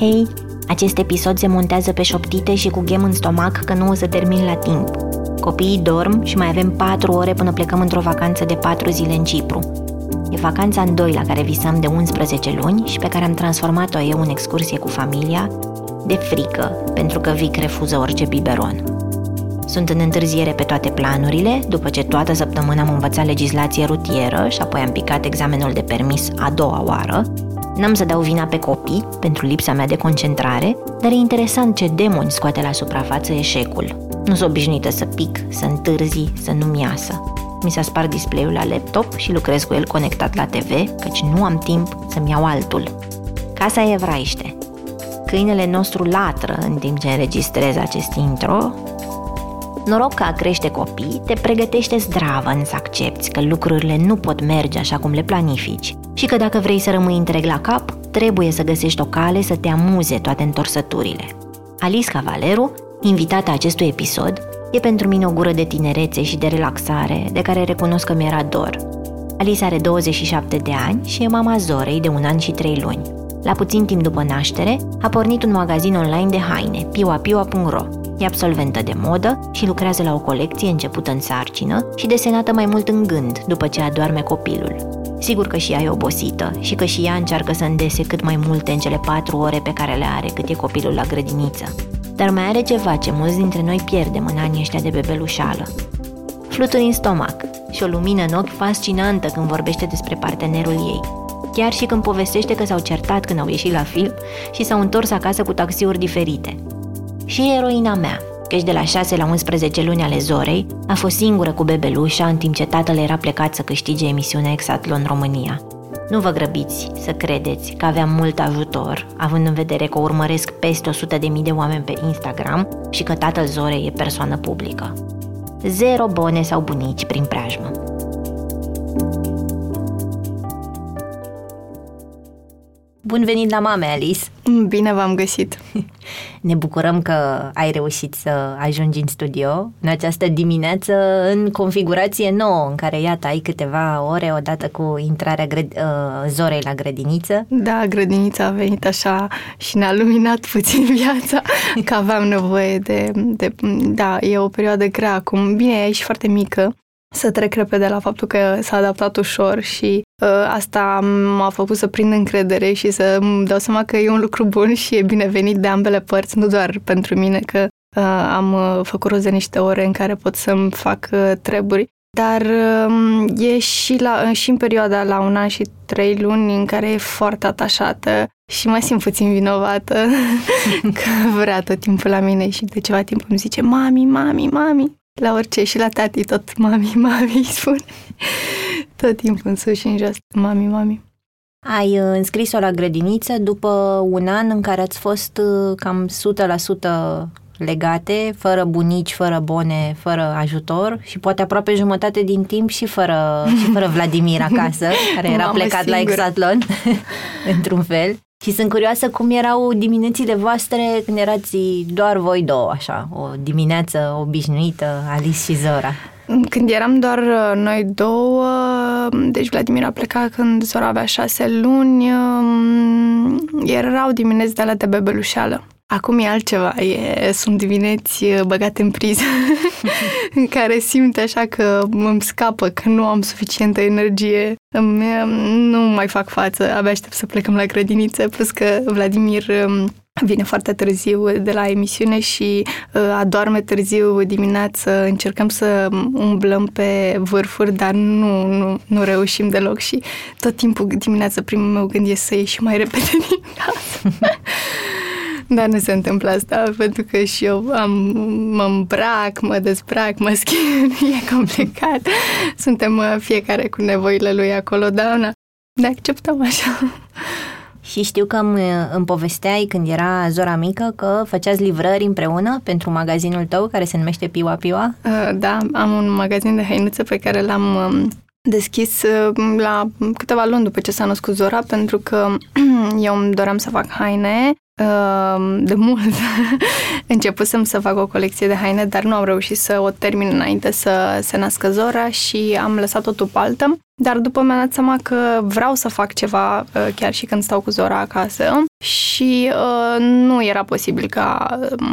Hei, acest episod se montează pe șoptite și cu ghem în stomac că nu o să termin la timp. Copiii dorm și mai avem 4 ore până plecăm într-o vacanță de 4 zile în Cipru. E vacanța în doi la care visăm de 11 luni și pe care am transformat-o eu în excursie cu familia, de frică, pentru că Vic refuză orice biberon. Sunt în întârziere pe toate planurile, după ce toată săptămâna am învățat legislație rutieră și apoi am picat examenul de permis a doua oară, N-am să dau vina pe copii pentru lipsa mea de concentrare, dar e interesant ce demoni scoate la suprafață eșecul. Nu sunt obișnuită să pic, să întârzi, să nu-mi iasă. Mi s-a spart display-ul la laptop și lucrez cu el conectat la TV, căci nu am timp să-mi iau altul. Casa e evraiște. Câinele nostru latră în timp ce înregistrez acest intro. Noroc că a crește copii te pregătește zdravă să accepti că lucrurile nu pot merge așa cum le planifici și că dacă vrei să rămâi întreg la cap, trebuie să găsești o cale să te amuze toate întorsăturile. Alice Cavaleru, invitata acestui episod, e pentru mine o gură de tinerețe și de relaxare, de care recunosc că mi-era dor. Alice are 27 de ani și e mama Zorei de un an și trei luni. La puțin timp după naștere, a pornit un magazin online de haine, piuapiua.ro. E absolventă de modă și lucrează la o colecție începută în sarcină și desenată mai mult în gând după ce adorme copilul. Sigur că și ea e obosită și că și ea încearcă să îndese cât mai multe în cele patru ore pe care le are cât e copilul la grădiniță. Dar mai are ceva ce mulți dintre noi pierdem în anii ăștia de bebelușală. Fluturi în stomac și o lumină în ochi fascinantă când vorbește despre partenerul ei. Chiar și când povestește că s-au certat când au ieșit la film și s-au întors acasă cu taxiuri diferite. Și eroina mea, căci de la 6 la 11 luni ale Zorei a fost singură cu bebelușa în timp ce tatăl era plecat să câștige emisiunea Exatlon România. Nu vă grăbiți să credeți că aveam mult ajutor, având în vedere că urmăresc peste 100.000 de oameni pe Instagram și că tatăl Zorei e persoană publică. Zero bone sau bunici prin preajmă. Bun venit la mame, Alice! Bine v-am găsit! Ne bucurăm că ai reușit să ajungi în studio în această dimineață în configurație nouă, în care, iată, ai câteva ore odată cu intrarea grăd- uh, zorei la grădiniță. Da, grădinița a venit așa și ne-a luminat puțin viața, că aveam nevoie de, de... Da, e o perioadă grea acum. Bine, e și foarte mică, să trec repede la faptul că s-a adaptat ușor și uh, asta m-a făcut să prind încredere și să îmi dau seama că e un lucru bun și e binevenit de ambele părți, nu doar pentru mine că uh, am uh, făcut rost de niște ore în care pot să-mi fac uh, treburi, dar uh, e și, la, și în perioada la un an și trei luni în care e foarte atașată și mă simt puțin vinovată că vrea tot timpul la mine și de ceva timp îmi zice mami, mami, mami la orice și la tati tot mami, mami îi spune. Tot timpul în sus și în jos, mami, mami. Ai uh, înscris-o la grădiniță după un an în care ați fost uh, cam 100% legate, fără bunici, fără bone, fără ajutor și poate aproape jumătate din timp și fără, și fără Vladimir acasă, care era Mamă plecat singură. la Exatlon, într-un fel. Și sunt curioasă cum erau diminețile voastre când erați doar voi două, așa, o dimineață obișnuită, Alice și Zora. Când eram doar uh, noi două, deci Vladimir a plecat când Zora avea șase luni, um, erau dimineți de la de bebelușeală. Acum e altceva, e, sunt dimineți uh, băgate în priză, în care simt așa că îmi scapă, că nu am suficientă energie, îmi, nu mai fac față, abia aștept să plecăm la grădiniță, plus că Vladimir um, vine foarte târziu de la emisiune și uh, adorme târziu dimineață, încercăm să umblăm pe vârfuri, dar nu, nu, nu reușim deloc și tot timpul dimineața primul meu gând e să ieși mai repede din casă. Dar nu se întâmplă asta, pentru că și eu am, mă îmbrac, mă dezbrac, mă schimb, e complicat. Suntem uh, fiecare cu nevoile lui acolo, dar na, ne acceptăm așa. Și știu că îmi, îmi povesteai când era Zora mică că făceați livrări împreună pentru magazinul tău care se numește Piua Piua? Uh, da, am un magazin de hăinuțe pe care l-am um, deschis uh, la câteva luni după ce s-a născut Zora, pentru că eu îmi doream să fac haine uh, de mult. Începusem să fac o colecție de haine, dar nu am reușit să o termin înainte să se nască Zora și am lăsat totul pe altă. Dar după mi-am dat seama că vreau să fac ceva uh, chiar și când stau cu Zora acasă și uh, nu era posibil ca uh,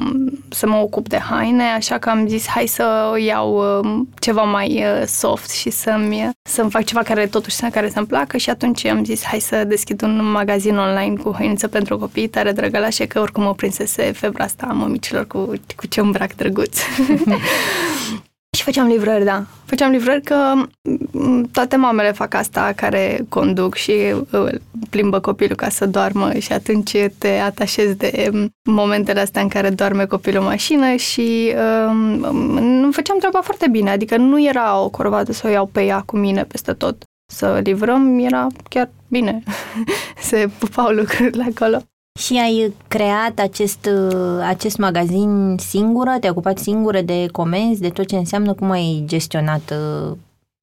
să mă ocup de haine, așa că am zis hai să iau uh, ceva mai uh, soft și să-mi, să-mi fac ceva care totuși care să-mi placă și atunci am zis hai să deschid un magazin online cu hăinuță pentru copii tare drăgălașe, că oricum mă prinsese febra asta a mămicilor cu, cu ce îmbrac drăguț. Și făceam livrări, da. Făceam livrări că mm, toate mamele fac asta care conduc și uh, plimbă copilul ca să doarmă și atunci te atașezi de mm, momentele astea în care doarme copilul în mașină și um, făceam treaba foarte bine, adică nu era o corvadă să o iau pe ea cu mine peste tot să livrăm, era chiar bine. Se pupau lucrurile acolo. Și ai creat acest, acest magazin singură? Te-ai ocupat singură de comenzi, de tot ce înseamnă? Cum ai gestionat uh,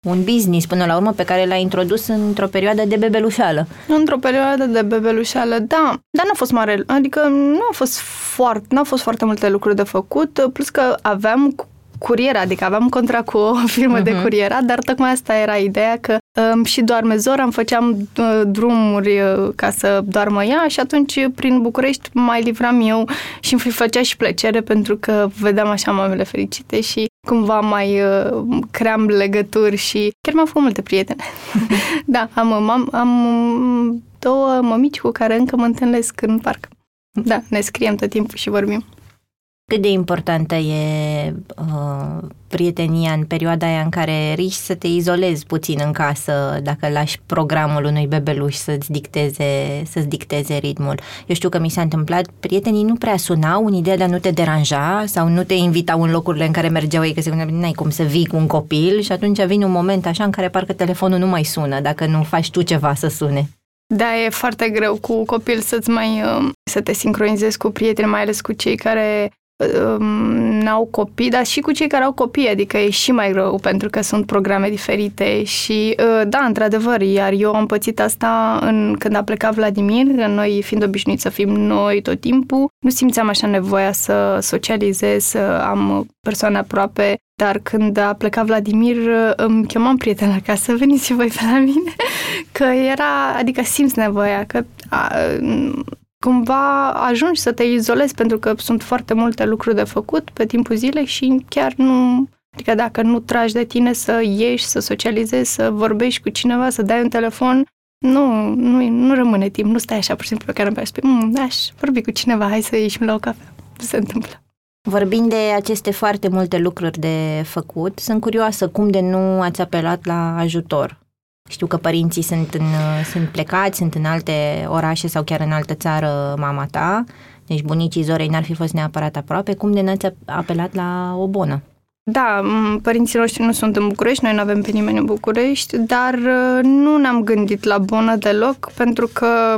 un business până la urmă pe care l-ai introdus într-o perioadă de bebelușeală? Într-o perioadă de bebelușeală, da. Dar nu a fost mare, adică nu a fost foarte, n-au fost foarte multe lucruri de făcut, plus că aveam curier, adică aveam contract cu o firmă uh-huh. de mhm. curierat, dar tocmai asta era ideea că um, și doarme Zora, îmi făceam uh, drumuri uh, ca să doarmă ea și atunci prin București mai livram eu și îmi făcea și plăcere pentru că vedeam așa mamele fericite și cumva mai uh, cream legături și chiar mi-am făcut multe prietene. da, am, am, am două mămici cu care încă mă întâlnesc în parc. Da, ne scriem tot timpul și vorbim. Cât de importantă e uh, prietenia în perioada aia în care riști să te izolezi puțin în casă dacă lași programul unui bebeluș să-ți dicteze, să-ți dicteze ritmul. Eu știu că mi s-a întâmplat, prietenii nu prea sunau în ideea de a nu te deranja sau nu te invitau în locurile în care mergeau ei, că se gândeau, n-ai cum să vii cu un copil și atunci vine un moment așa în care parcă telefonul nu mai sună dacă nu faci tu ceva să sune. Da, e foarte greu cu copil să-ți mai uh, să te sincronizezi cu prieteni, mai ales cu cei care n-au copii, dar și cu cei care au copii, adică e și mai greu pentru că sunt programe diferite și uh, da, într-adevăr, iar eu am pățit asta în, când a plecat Vladimir, noi fiind obișnuiți să fim noi tot timpul, nu simțeam așa nevoia să socializez, să am persoane aproape, dar când a plecat Vladimir, îmi chemam prietena ca să veniți și voi pe la mine, că era, adică simți nevoia, că a, cumva ajungi să te izolezi pentru că sunt foarte multe lucruri de făcut pe timpul zilei și chiar nu... Adică dacă nu tragi de tine să ieși, să socializezi, să vorbești cu cineva, să dai un telefon, nu, nu, nu rămâne timp, nu stai așa pur și simplu pe care îmi spui, mm, aș vorbi cu cineva, hai să ieșim la o cafea. Nu se întâmplă. Vorbind de aceste foarte multe lucruri de făcut, sunt curioasă cum de nu ați apelat la ajutor. Știu că părinții sunt, în, sunt plecați, sunt în alte orașe sau chiar în altă țară mama ta, deci bunicii Zorei n-ar fi fost neapărat aproape. Cum de n-ați apelat la o bonă? Da, părinții noștri nu sunt în București, noi nu avem pe nimeni în București, dar uh, nu ne-am gândit la bonă deloc, pentru că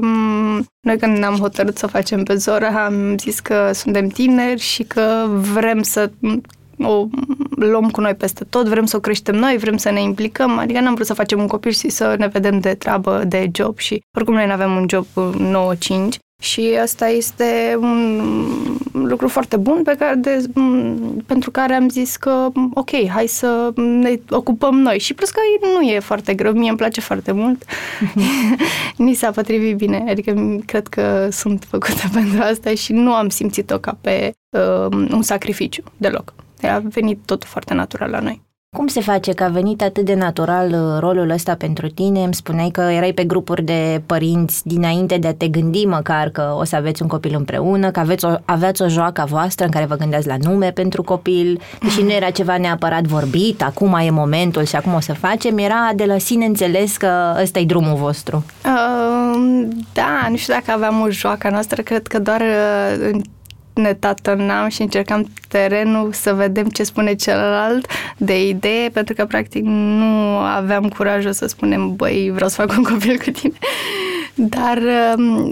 noi când ne-am hotărât să facem pe Zora, am zis că suntem tineri și că vrem să o luăm cu noi peste tot, vrem să o creștem noi, vrem să ne implicăm, adică n-am vrut să facem un copil și să ne vedem de treabă, de job și oricum noi nu avem un job 9-5 și asta este un lucru foarte bun pe care de, pentru care am zis că ok, hai să ne ocupăm noi. Și plus că nu e foarte greu, mie îmi place foarte mult. Ni s-a potrivit bine, adică cred că sunt făcută pentru asta și nu am simțit-o ca pe uh, un sacrificiu deloc. A venit totul foarte natural la noi. Cum se face că a venit atât de natural uh, rolul ăsta pentru tine? Îmi spuneai că erai pe grupuri de părinți dinainte de a te gândi măcar că o să aveți un copil împreună, că aveți o, aveați o joacă voastră în care vă gândeați la nume pentru copil și nu era ceva neapărat vorbit, acum e momentul și acum o să facem, era de la sine înțeles că ăsta e drumul vostru. Uh, da, nu știu dacă aveam o joacă noastră, cred că doar uh, ne tatănam și încercam terenul să vedem ce spune celălalt de idee, pentru că practic nu aveam curajul să spunem, băi, vreau să fac un copil cu tine. Dar um,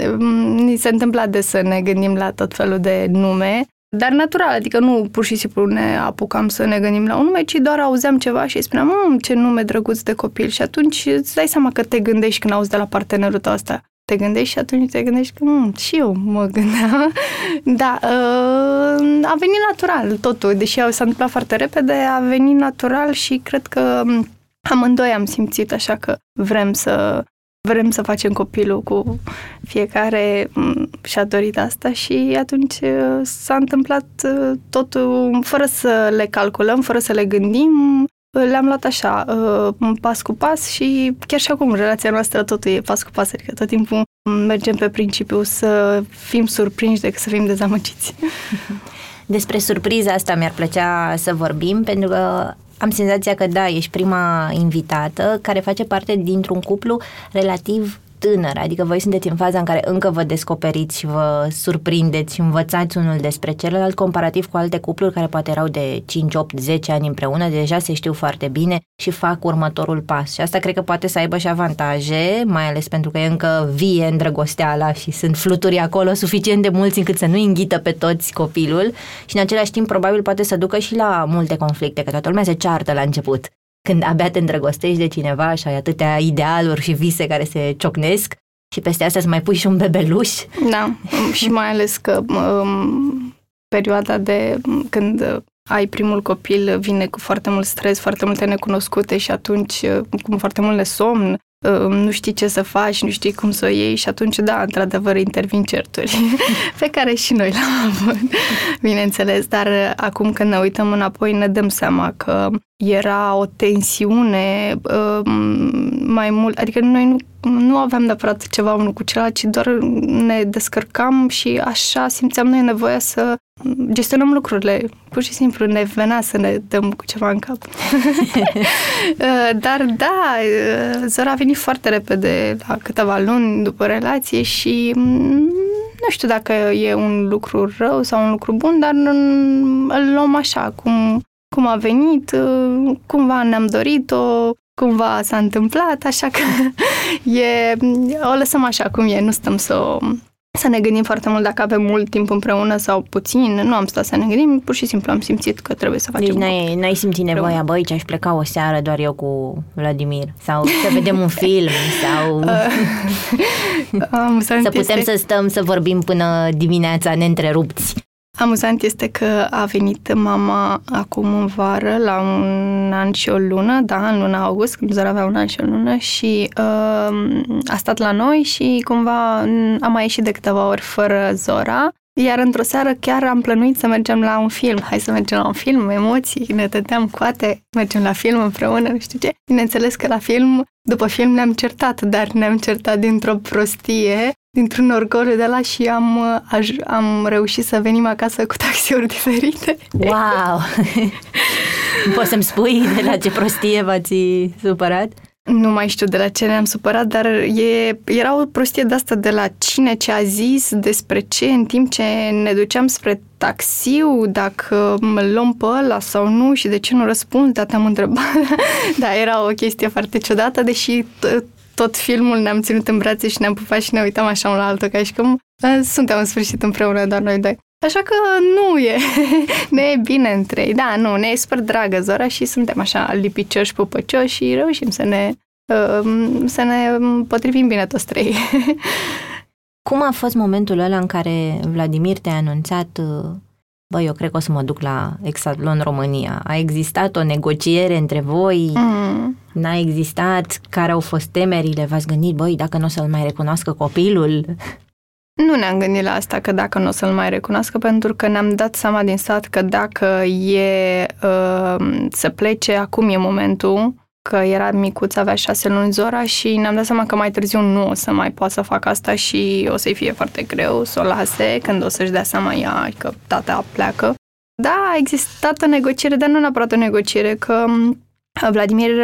ni se întâmpla de să ne gândim la tot felul de nume, dar natural, adică nu pur și simplu ne apucam să ne gândim la un nume, ci doar auzeam ceva și spuneam, mmm, ce nume drăguț de copil. Și atunci îți dai seama că te gândești când auzi de la partenerul tău asta. Te gândești și atunci te gândești că mmm, și eu mă gândeam. Da, uh, a venit natural totul, deși s-a întâmplat foarte repede, a venit natural și cred că amândoi am simțit așa că vrem să vrem să facem copilul cu fiecare și-a dorit asta și atunci uh, s-a întâmplat uh, totul fără să le calculăm, fără să le gândim, uh, le-am luat așa, pas cu pas și chiar și acum relația noastră totul e pas cu pas, adică tot timpul mergem pe principiu să fim surprinși decât să fim dezamăgiți. Despre surpriza asta mi-ar plăcea să vorbim, pentru că am senzația că da, ești prima invitată care face parte dintr-un cuplu relativ tânăr, adică voi sunteți în faza în care încă vă descoperiți și vă surprindeți și învățați unul despre celălalt, comparativ cu alte cupluri care poate erau de 5, 8, 10 ani împreună, deja se știu foarte bine și fac următorul pas. Și asta cred că poate să aibă și avantaje, mai ales pentru că e încă vie îndrăgosteala și sunt fluturi acolo suficient de mulți încât să nu înghită pe toți copilul. Și în același timp probabil poate să ducă și la multe conflicte, că toată lumea se ceartă la început când abia te îndrăgostești de cineva și ai atâtea idealuri și vise care se ciocnesc și peste astea să mai pui și un bebeluș. Da, și mai ales că um, perioada de când ai primul copil vine cu foarte mult stres, foarte multe necunoscute și atunci cu foarte mult nesomn, nu știi ce să faci, nu știi cum să o iei și atunci, da, într-adevăr, intervin certuri pe care și noi le-am avut, bineînțeles, dar acum când ne uităm înapoi ne dăm seama că era o tensiune uh, mai mult, adică noi nu, nu aveam neapărat ceva unul cu celălalt, ci doar ne descărcam și așa simțeam noi nevoia să gestionăm lucrurile. Pur și simplu ne venea să ne dăm cu ceva în cap. Uh, dar da, uh, Zora a venit foarte repede, la câteva luni după relație și mm, nu știu dacă e un lucru rău sau un lucru bun, dar îl luăm așa, cum cum a venit, uh, cumva ne-am dorit-o, cumva s-a întâmplat, așa că e, o lăsăm așa cum e, nu stăm să o, să ne gândim foarte mult dacă avem mult timp împreună sau puțin. Nu am stat să ne gândim, pur și simplu am simțit că trebuie să facem. Deci n-ai, n-ai simțit nevoia, băi, ce aș pleca o seară doar eu cu Vladimir sau să vedem un film sau să putem este... să stăm să vorbim până dimineața neîntrerupți. Amuzant este că a venit mama acum în vară, la un an și o lună, da, în luna august, când Zora avea un an și o lună și uh, a stat la noi și cumva am mai ieșit de câteva ori fără Zora. Iar într-o seară chiar am plănuit să mergem la un film. Hai să mergem la un film, emoții, ne tăteam coate, mergem la film împreună, nu știu ce. Bineînțeles că la film, după film ne-am certat, dar ne-am certat dintr-o prostie dintr-un orgoliu de la și am, uh, am reușit să venim acasă cu taxiuri diferite. Wow! Poți să-mi spui de la ce prostie v-ați supărat? Nu mai știu de la ce ne-am supărat, dar e, era o prostie de asta de la cine ce a zis, despre ce, în timp ce ne duceam spre taxiu, dacă mă luăm pe ăla sau nu și de ce nu răspund, dar te-am întrebat. da, era o chestie foarte ciudată, deși tot filmul ne-am ținut în brațe și ne-am pupat și ne uitam așa unul la altul, ca și cum suntem în sfârșit împreună, doar noi doi. Așa că nu e, ne e bine între ei. Da, nu, ne e super dragă Zora și suntem așa lipicioși, pupăcioși și reușim să ne, um, să ne potrivim bine toți trei. Cum a fost momentul ăla în care Vladimir te-a anunțat uh, bă, eu cred că o să mă duc la Exatlon România. A existat o negociere între voi? Mm. N-a existat? Care au fost temerile? V-ați gândit, băi, dacă nu o să-l mai recunoască copilul? Nu ne-am gândit la asta, că dacă nu o să-l mai recunoască, pentru că ne-am dat seama din sat că dacă e uh, să plece, acum e momentul, că era micuț, avea șase luni Zora și ne-am dat seama că mai târziu nu o să mai poată să facă asta și o să-i fie foarte greu să o lase când o să-și dea seama ea că tata pleacă. Da, a existat o negociere, dar nu neapărat o negociere, că Vladimir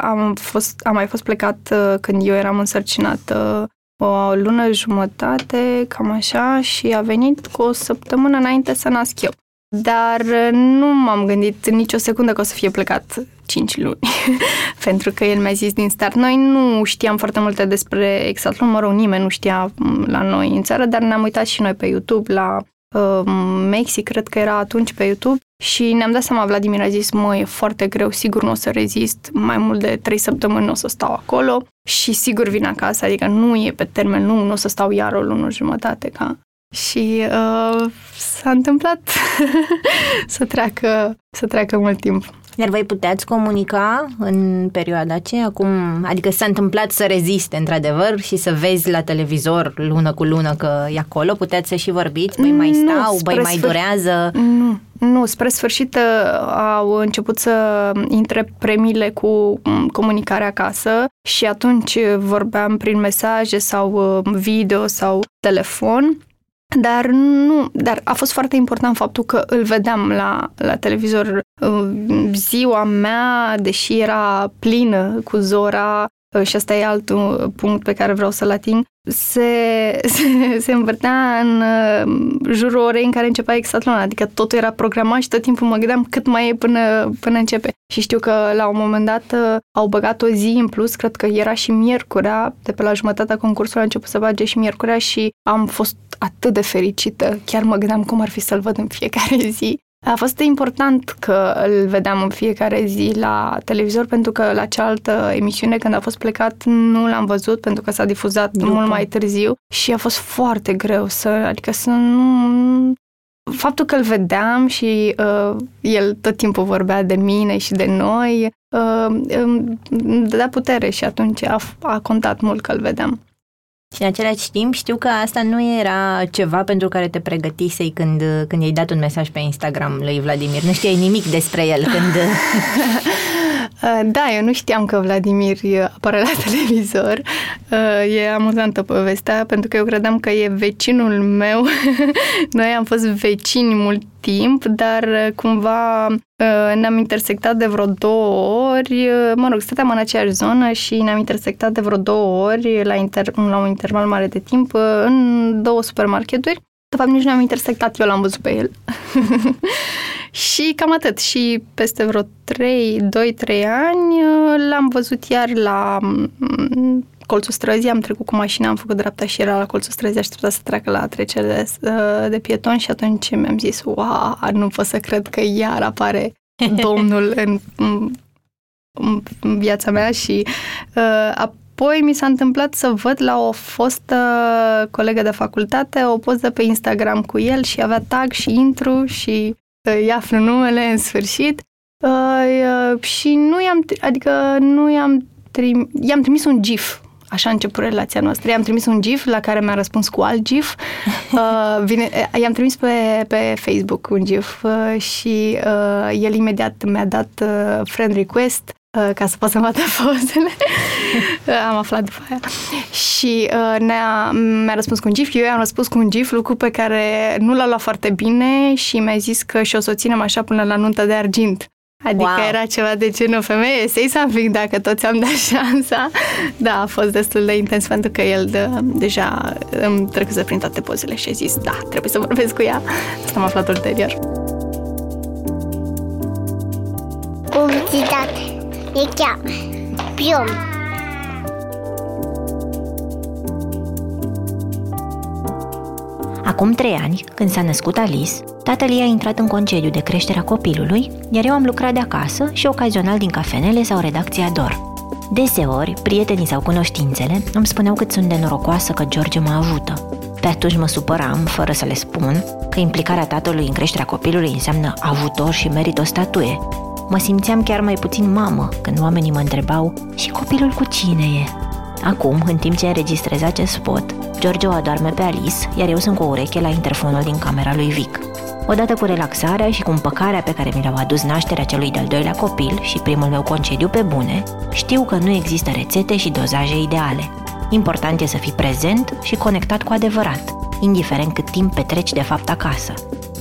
a, fost, a mai fost plecat uh, când eu eram însărcinată o lună jumătate, cam așa, și a venit cu o săptămână înainte să nasc eu. Dar nu m-am gândit nicio secundă că o să fie plecat 5 luni, pentru că el mi-a zis din start. Noi nu știam foarte multe despre Exatlon, mă rog, nimeni nu știa la noi în țară, dar ne-am uitat și noi pe YouTube la uh, Mexic, cred că era atunci pe YouTube, și ne-am dat seama, Vladimir a zis, mă, e foarte greu, sigur nu o să rezist, mai mult de 3 săptămâni nu o să stau acolo și sigur vin acasă, adică nu e pe termen lung, nu o să stau iar o lună jumătate ca și uh, s-a întâmplat să treacă, să treacă mult timp. Iar voi puteți comunica în perioada aceea? Cum, adică s-a întâmplat să reziste într-adevăr și să vezi la televizor lună cu lună că e acolo? Puteți să și vorbiți? Băi, mai stau? Băi, mai durează? Nu, nu, spre sfârșit uh, au început să intre premiile cu mm, comunicare acasă și atunci vorbeam prin mesaje sau uh, video sau telefon dar nu, dar a fost foarte important faptul că îl vedeam la, la televizor. Uh, ziua mea, deși era plină cu Zora, uh, și asta e altul punct pe care vreau să-l ating, se, se, se învârtea în uh, jurul orei în care începea exatlon, adică totul era programat și tot timpul mă gândeam cât mai e până, până începe. Și știu că la un moment dat au băgat o zi în plus, cred că era și miercurea, de pe la jumătatea concursului a început să bage și miercurea și am fost atât de fericită. Chiar mă gândeam cum ar fi să-l văd în fiecare zi. A fost important că îl vedeam în fiecare zi la televizor pentru că la cealaltă emisiune când a fost plecat nu l-am văzut pentru că s-a difuzat După. mult mai târziu și a fost foarte greu să, adică să nu... Faptul că îl vedeam și uh, el tot timpul vorbea de mine și de noi uh, îmi dădea putere și atunci a, a contat mult că îl vedeam. Și în același timp știu că asta nu era ceva pentru care te pregătisei când, când i-ai dat un mesaj pe Instagram lui Vladimir. Nu știai nimic despre el când... Da, eu nu știam că Vladimir apare la televizor. E amuzantă povestea, pentru că eu credeam că e vecinul meu. Noi am fost vecini mult timp, dar cumva ne-am intersectat de vreo două ori. Mă rog, stăteam în aceeași zonă și ne-am intersectat de vreo două ori la, inter- la un interval mare de timp în două supermarketuri. De fapt, nici nu am intersectat, eu l-am văzut pe el. și cam atât. Și peste vreo 3, 2-3 ani l-am văzut iar la mm, colțul străzii, am trecut cu mașina, am făcut dreapta și era la colțul străzii, aștepta să treacă la trecere de, uh, de pieton și atunci mi-am zis, wow, nu pot să cred că iar apare domnul în, în viața mea și uh, apoi mi s-a întâmplat să văd la o fostă colegă de facultate o poză pe Instagram cu el și avea tag și intru și uh, îi aflu numele în sfârșit uh, uh, și nu i-am, adică nu i-am, trim, i-am trimis un GIF Așa a început relația noastră. I-am trimis un GIF la care mi-a răspuns cu alt GIF. Uh, vine, uh, i-am trimis pe, pe Facebook un GIF uh, și uh, el imediat mi-a dat uh, friend request uh, ca să pot să-mi vadă pozele. Am aflat după aia. Și uh, ne-a, mi-a răspuns cu un GIF, eu i-am răspuns cu un GIF, lucru pe care nu l-a luat foarte bine și mi-a zis că și o să o ținem așa până la nuntă de argint. Adică wow. era ceva de genul femeie, say something dacă toți am dat șansa. Da, a fost destul de intens pentru că el de, deja îmi trecuse prin toate pozele și a zis, da, trebuie să vorbesc cu ea. Asta am aflat ulterior. Publicitate. E chiar. Pion. Acum trei ani, când s-a născut Alice, tatăl ei a intrat în concediu de creșterea copilului, iar eu am lucrat de acasă și ocazional din cafenele sau redacția DOR. Deseori, prietenii sau cunoștințele îmi spuneau cât sunt de norocoasă că George mă ajută. Pe atunci mă supăram, fără să le spun, că implicarea tatălui în creșterea copilului înseamnă ajutor și merit o statuie. Mă simțeam chiar mai puțin mamă când oamenii mă întrebau și copilul cu cine e? Acum, în timp ce înregistrez acest spot, George o adorme pe Alice, iar eu sunt cu o ureche la interfonul din camera lui Vic. Odată cu relaxarea și cu împăcarea pe care mi le-au adus nașterea celui de-al doilea copil și primul meu concediu pe bune, știu că nu există rețete și dozaje ideale. Important e să fii prezent și conectat cu adevărat, indiferent cât timp petreci de fapt acasă.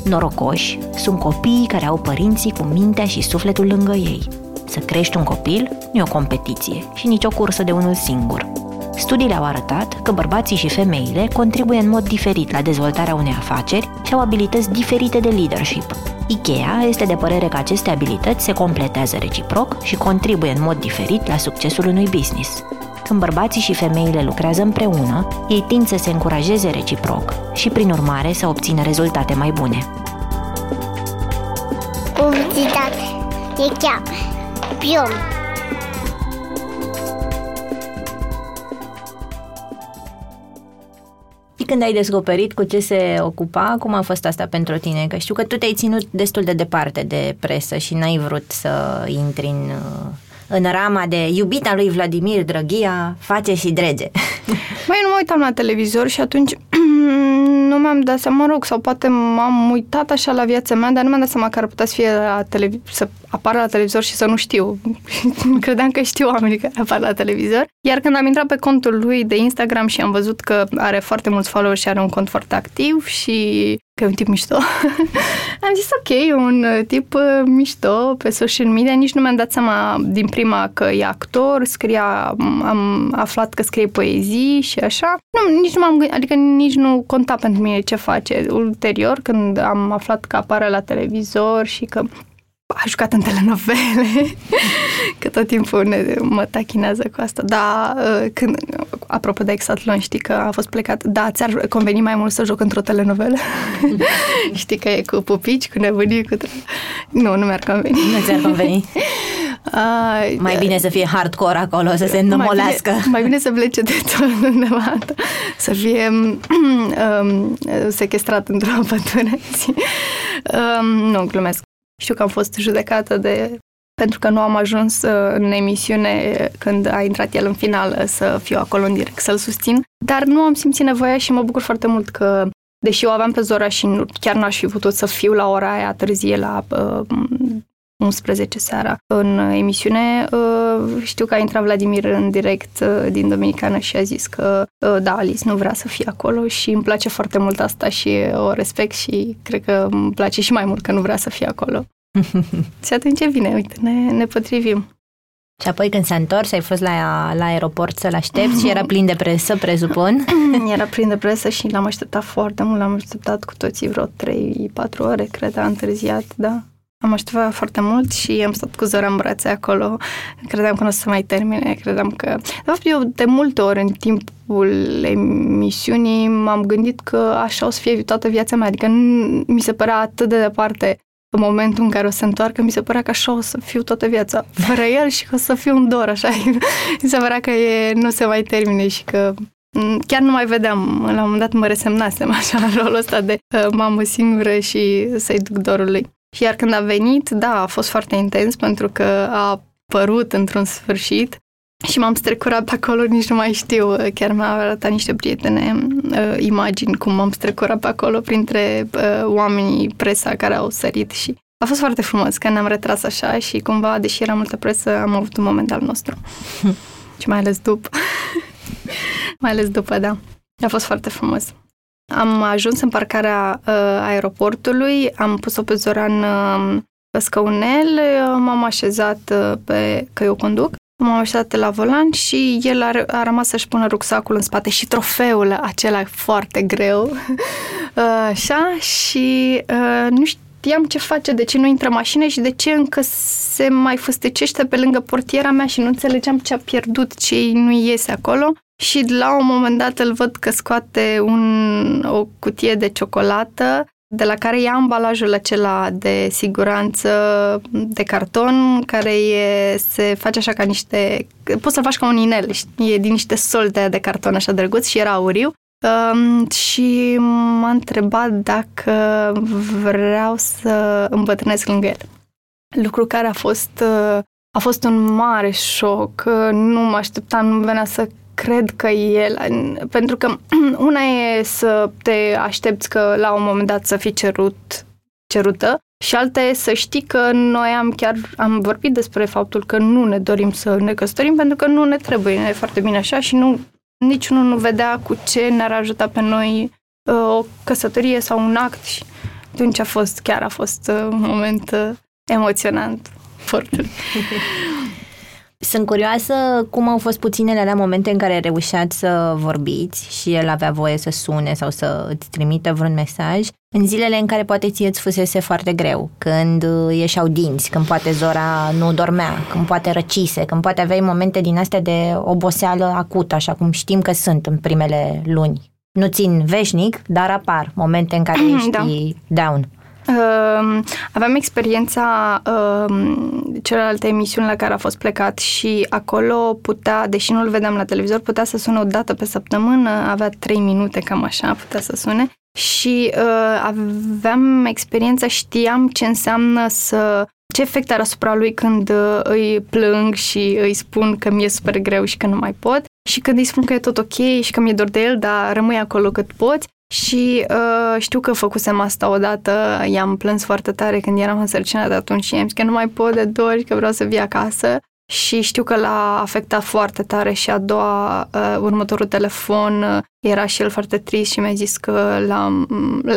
Norocoși sunt copiii care au părinții cu mintea și sufletul lângă ei. Să crești un copil nu e o competiție și nici o cursă de unul singur. Studiile au arătat că bărbații și femeile contribuie în mod diferit la dezvoltarea unei afaceri și au abilități diferite de leadership. IKEA este de părere că aceste abilități se completează reciproc și contribuie în mod diferit la succesul unui business. Când bărbații și femeile lucrează împreună, ei tind să se încurajeze reciproc și, prin urmare, să obțină rezultate mai bune. Publicitate. E chiar. Pion. Și când ai descoperit cu ce se ocupa, cum a fost asta pentru tine? Că știu că tu te-ai ținut destul de departe de presă și n-ai vrut să intri în, în rama de iubita lui Vladimir Drăghia, face și drege. Mai nu mă uitam la televizor și atunci nu mi-am dat seama, mă rog, sau poate m-am uitat așa la viața mea, dar nu mi-am dat seama că ar putea să, fie la televi- să apară la televizor și să nu știu. Credeam că știu oamenii care apar la televizor. Iar când am intrat pe contul lui de Instagram și am văzut că are foarte mulți followers și are un cont foarte activ și că e un tip mișto, am zis ok, e un uh, tip uh, mișto pe social media. Nici nu mi-am dat seama din prima că e actor, scria, am aflat că scrie poezii și așa. Nu, nici nu m-am gândit, adică nici nu conta pentru mine ce face. Ulterior, când am aflat că apare la televizor și că a jucat în telenovele, că tot timpul ne, mă tachinează cu asta. Da, uh, când, apropo de Exatlon, știi că a fost plecat, da, ți-ar conveni mai mult să joc într-o telenovelă? știi că e cu pupici, cu nebunii, cu... Nu, nu mi-ar conveni. Nu ți-ar conveni? Uh, mai bine să fie hardcore acolo, să se îndomolească. Mai bine, mai bine să plece de tot undeva, să fie um, sequestrat într-o pădure. um, nu, glumesc. Știu că am fost judecată de pentru că nu am ajuns uh, în emisiune când a intrat el în finală să fiu acolo în direct, să-l susțin. Dar nu am simțit nevoia și mă bucur foarte mult că, deși o aveam pe Zora și nu, chiar n-aș fi putut să fiu la ora aia târzie la uh, 11 seara în emisiune, uh, știu că a intrat Vladimir în direct uh, din Dominicană și a zis că uh, da, Alice nu vrea să fie acolo și îmi place foarte mult asta și o respect și cred că îmi place și mai mult că nu vrea să fie acolo. și atunci e bine, uite, ne, ne potrivim. Și apoi când s-a întors, ai fost la, la aeroport să-l aștepți și era plin de presă, presupun? era plin de presă și l-am așteptat foarte mult, l-am așteptat cu toții vreo 3-4 ore, cred, a întârziat, da. Am așteptat foarte mult și am stat cu Zora în brațe acolo. Credeam că nu o să mai termine, credeam că... De fapt, eu de multe ori în timpul emisiunii m-am gândit că așa o să fie toată viața mea. Adică nu, mi se părea atât de departe în momentul în care o să se întoarcă, mi se părea că așa o să fiu toată viața fără el și că o să fiu un dor, așa. mi se părea că e, nu se mai termine și că chiar nu mai vedeam. La un moment dat mă resemnasem așa la rolul ăsta de uh, mamă singură și să-i duc dorului. Și iar când a venit, da, a fost foarte intens pentru că a apărut într-un sfârșit și m-am strecurat pe acolo, nici nu mai știu, chiar mi-a arătat niște prietene uh, imagini cum m-am strecurat pe acolo printre uh, oamenii presa care au sărit și a fost foarte frumos că ne-am retras așa și cumva, deși era multă presă, am avut un moment al nostru. și mai ales după. mai ales după, da. A fost foarte frumos. Am ajuns în parcarea uh, aeroportului, am pus-o pe Zoran uh, pe scăunel, uh, m-am așezat uh, pe, că eu conduc, m-am așezat la volan și el a, a rămas să-și pună rucsacul în spate și trofeul acela foarte greu. uh, așa, și uh, nu știam ce face, de ce nu intră mașină și de ce încă se mai făstecește pe lângă portiera mea și nu înțelegeam ce a pierdut, ce nu iese acolo și la un moment dat îl văd că scoate un, o cutie de ciocolată de la care ia ambalajul acela de siguranță de carton, care e, se face așa ca niște... Poți să-l faci ca un inel, e din niște solte de carton așa drăguț și era auriu. Um, și m-a întrebat dacă vreau să îmbătrânesc lângă el. Lucru care a fost, a fost un mare șoc. Nu mă așteptam, nu venea să cred că el, pentru că una e să te aștepți că la un moment dat să fii cerut, cerută și alta e să știi că noi am chiar am vorbit despre faptul că nu ne dorim să ne căsătorim pentru că nu ne trebuie, ne e foarte bine așa și nu, niciunul nu vedea cu ce ne-ar ajuta pe noi uh, o căsătorie sau un act și atunci a fost, chiar a fost uh, un moment uh, emoționant foarte. Sunt curioasă cum au fost puținele alea momente în care reușeați să vorbiți și el avea voie să sune sau să îți trimită vreun mesaj în zilele în care poate ție îți fusese foarte greu, când uh, ieșeau dinți, când poate Zora nu dormea, când poate răcise, când poate aveai momente din astea de oboseală acută, așa cum știm că sunt în primele luni. Nu țin veșnic, dar apar momente în care ești da. down. Uh, aveam experiența uh, celelalte emisiuni la care a fost plecat și acolo putea, deși nu-l vedeam la televizor, putea să sune o dată pe săptămână, avea trei minute, cam așa, putea să sune și uh, aveam experiența, știam ce înseamnă să ce efect are asupra lui când uh, îi plâng și îi spun că mi-e super greu și că nu mai pot. Și când îi spun că e tot ok și că mi-e dor de el, dar rămâi acolo cât poți. Și uh, știu că făcusem asta odată, i-am plâns foarte tare când eram însărcinată atunci și i-am zis că nu mai pot de dor și că vreau să vii acasă și știu că l-a afectat foarte tare și a doua, uh, următorul telefon uh, era și el foarte trist și mi-a zis că l-am,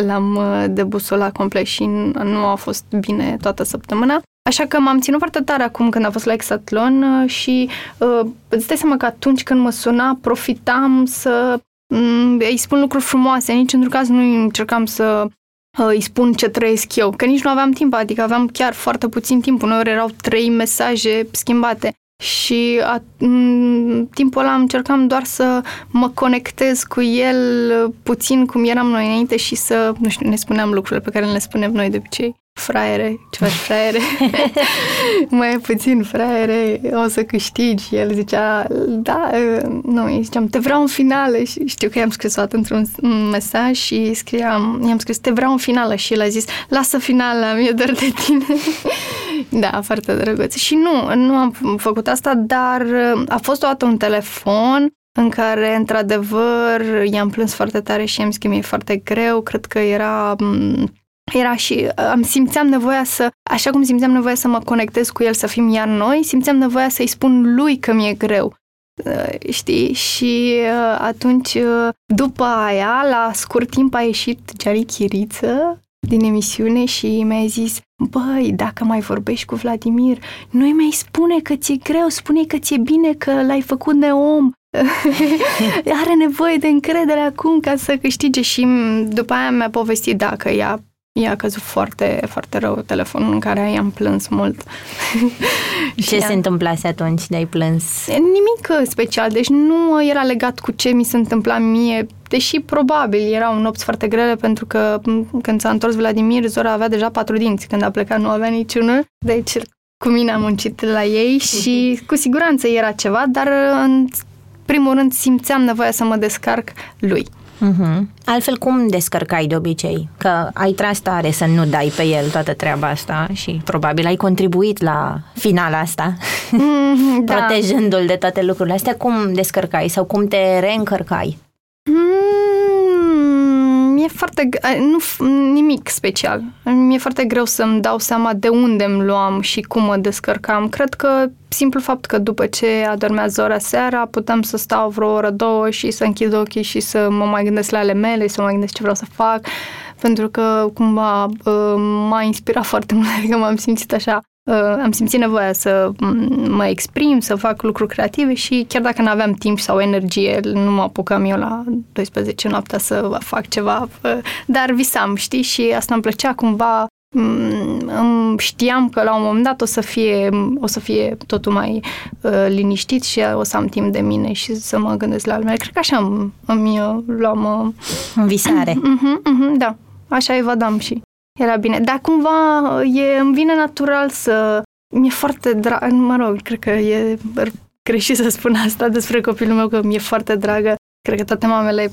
l-am uh, debusolat complet și nu a fost bine toată săptămâna. Așa că m-am ținut foarte tare acum când a fost la Exatlon uh, și uh, îți dai seama că atunci când mă suna, profitam să mm, îi spun lucruri frumoase, nici într-un caz nu încercam să uh, îi spun ce trăiesc eu, că nici nu aveam timp, adică aveam chiar foarte puțin timp, uneori erau trei mesaje schimbate. Și a, m- timpul ăla încercam doar să mă conectez cu el puțin cum eram noi înainte și să, nu știu, ne spuneam lucrurile pe care le spunem noi de obicei fraiere, ce faci fraiere? mai puțin fraiere, o să câștigi. El zicea, da, nu, îi ziceam, te vreau în finală și știu că i-am scris o dată într-un mesaj și scriam, i-am scris, te vreau în finală și el a zis, lasă finala, mi-e doar de tine. da, foarte drăguț. Și nu, nu am făcut asta, dar a fost o dată un telefon în care, într-adevăr, i-am plâns foarte tare și i-am zis că mi-e foarte greu. Cred că era era și uh, am simțeam nevoia să, așa cum simțeam nevoia să mă conectez cu el, să fim iar noi, simțeam nevoia să-i spun lui că mi-e greu. Uh, știi? Și uh, atunci, după aia, la scurt timp a ieșit Giari Chiriță din emisiune și mi-a zis Băi, dacă mai vorbești cu Vladimir, nu-i mai spune că ți-e greu, spune că ți-e bine că l-ai făcut neom, are nevoie de încredere acum ca să câștige și după aia mi-a povestit dacă ea i-a căzut foarte, foarte rău telefonul în care i-am plâns mult. Ce se întâmplase atunci de ai plâns? Nimic special, deci nu era legat cu ce mi se întâmpla mie, deși probabil erau nopți foarte grele pentru că când s-a întors Vladimir, Zora avea deja patru dinți, când a plecat nu avea niciunul, deci cu mine am muncit la ei și cu siguranță era ceva, dar în primul rând simțeam nevoia să mă descarc lui. Uh-huh. Altfel, cum descărcai de obicei? Că ai tras tare să nu dai pe el toată treaba asta și probabil ai contribuit la finala asta, mm, da. protejându-l de toate lucrurile astea. Cum descărcai sau cum te reîncărcai? Mm, e foarte... Nu, nimic special. Mi-e foarte greu să-mi dau seama de unde îmi luam și cum mă descărcam. Cred că simplu fapt că după ce adormea Zora seara, puteam să stau vreo oră, două și să închid ochii și să mă mai gândesc la ale mele, să mă mai gândesc ce vreau să fac, pentru că cumva uh, m-a inspirat foarte mult, adică m-am simțit așa Uh, am simțit nevoia să mă exprim, să fac lucruri creative și chiar dacă nu aveam timp sau energie, nu mă apucam eu la 12 noaptea să fac ceva, uh, dar visam, știi, și asta îmi plăcea cumva știam că la un moment dat o să fie, o să fie totul mai uh, liniștit și o să am timp de mine și să mă gândesc la altele. Cred că așa îmi, îmi luam... Uh... În visare. Uh-huh, uh-huh, da, așa evadam și era bine. Dar cumva e, îmi vine natural să... Mi-e foarte drag, mă rog, cred că e greșit să spun asta despre copilul meu, că mi-e foarte dragă. Cred că toate mamele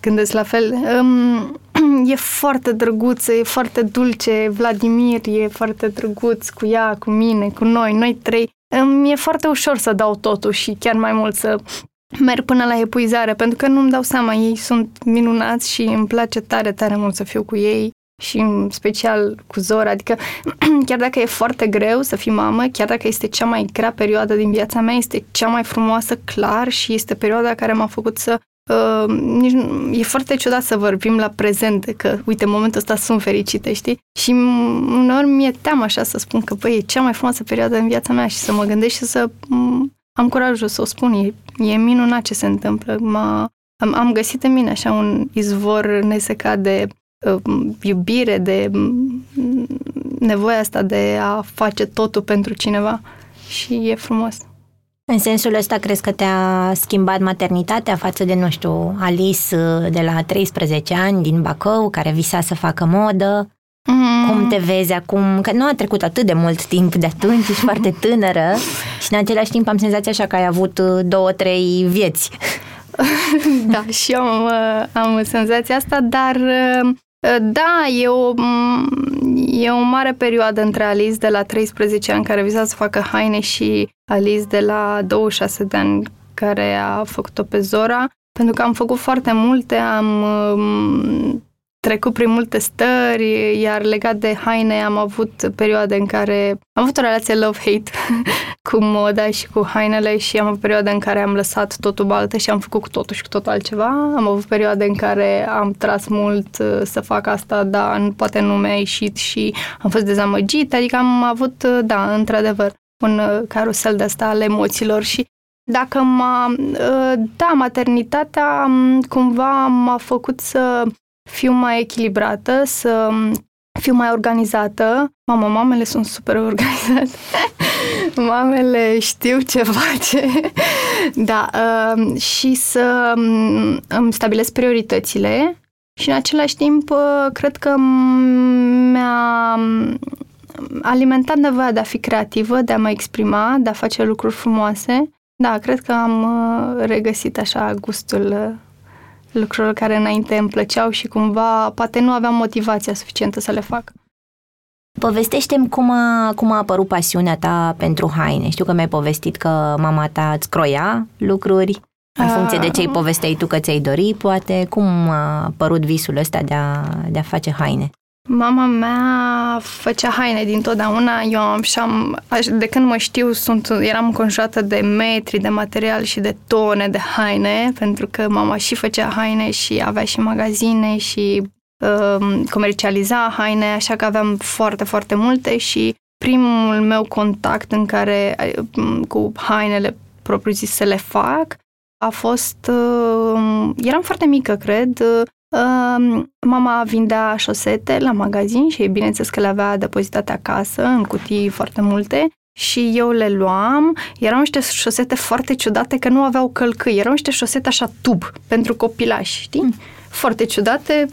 gândesc la fel. Um, e foarte drăguță, e foarte dulce. Vladimir e foarte drăguț cu ea, cu mine, cu noi, noi trei. Mi e foarte ușor să dau totul și chiar mai mult să merg până la epuizare, pentru că nu-mi dau seama, ei sunt minunați și îmi place tare, tare mult să fiu cu ei și în special cu Zora, adică chiar dacă e foarte greu să fii mamă, chiar dacă este cea mai grea perioadă din viața mea, este cea mai frumoasă, clar, și este perioada care m-a făcut să uh, nici, nu- e foarte ciudat să vorbim la prezent, că, uite, în momentul ăsta sunt fericite, știi? Și m- uneori mi-e teamă așa să spun că, băi, e cea mai frumoasă perioadă în viața mea și să mă gândesc și să m- am curajul să o spun. E, e minunat ce se întâmplă. M-a, am, am găsit în mine așa un izvor nesecat de uh, iubire, de mm, nevoia asta de a face totul pentru cineva și e frumos. În sensul ăsta, crezi că te-a schimbat maternitatea față de, nu știu, Alice uh, de la 13 ani din Bacău, care visa să facă modă? Mm. Cum te vezi acum? Că nu a trecut atât de mult timp de atunci, ești foarte tânără și în același timp am senzația așa că ai avut uh, două, trei vieți. Da, și eu am, uh, am senzația asta, dar uh, da, e o, m, e o mare perioadă între Alice de la 13 ani care visa să facă haine și Alice de la 26 de ani care a făcut-o pe Zora, pentru că am făcut foarte multe, am um, trecut prin multe stări, iar legat de haine am avut perioade în care am avut o relație love-hate cu moda și cu hainele și am avut perioade în care am lăsat totul baltă și am făcut cu totul și cu totul altceva. Am avut perioade în care am tras mult uh, să fac asta, dar poate nu mi-a ieșit și am fost dezamăgit, adică am avut, uh, da, într-adevăr, un uh, carusel de asta al emoțiilor și dacă m-a, da, maternitatea m, cumva m-a făcut să fiu mai echilibrată, să fiu mai organizată. Mamă, mamele sunt super organizate. mamele știu ce face. da, uh, și să um, îmi stabilesc prioritățile și în același timp uh, cred că mi-a alimentat nevoia de a fi creativă, de a mă exprima, de a face lucruri frumoase. Da, cred că am uh, regăsit așa gustul uh, lucrurilor care înainte îmi plăceau și cumva poate nu aveam motivația suficientă să le fac. Povestește-mi cum a, cum a apărut pasiunea ta pentru haine. Știu că mi-ai povestit că mama ta îți croia lucruri în funcție de ce îi povesteai tu că ți-ai dori, poate. Cum a apărut visul ăsta de a, de a face haine? Mama mea făcea haine dintotdeauna. Eu am și am, de când mă știu, sunt, eram înconjurată de metri de material și de tone de haine, pentru că mama și făcea haine și avea și magazine și uh, comercializa haine, așa că aveam foarte, foarte multe și primul meu contact în care cu hainele propriu-zis să le fac a fost, uh, eram foarte mică, cred, uh, mama vindea șosete la magazin și bineînțeles că le avea depozitate acasă în cutii foarte multe și eu le luam. Erau niște șosete foarte ciudate că nu aveau călcâi. Erau niște șosete așa tub pentru copilași, știi? Mm. Foarte ciudate.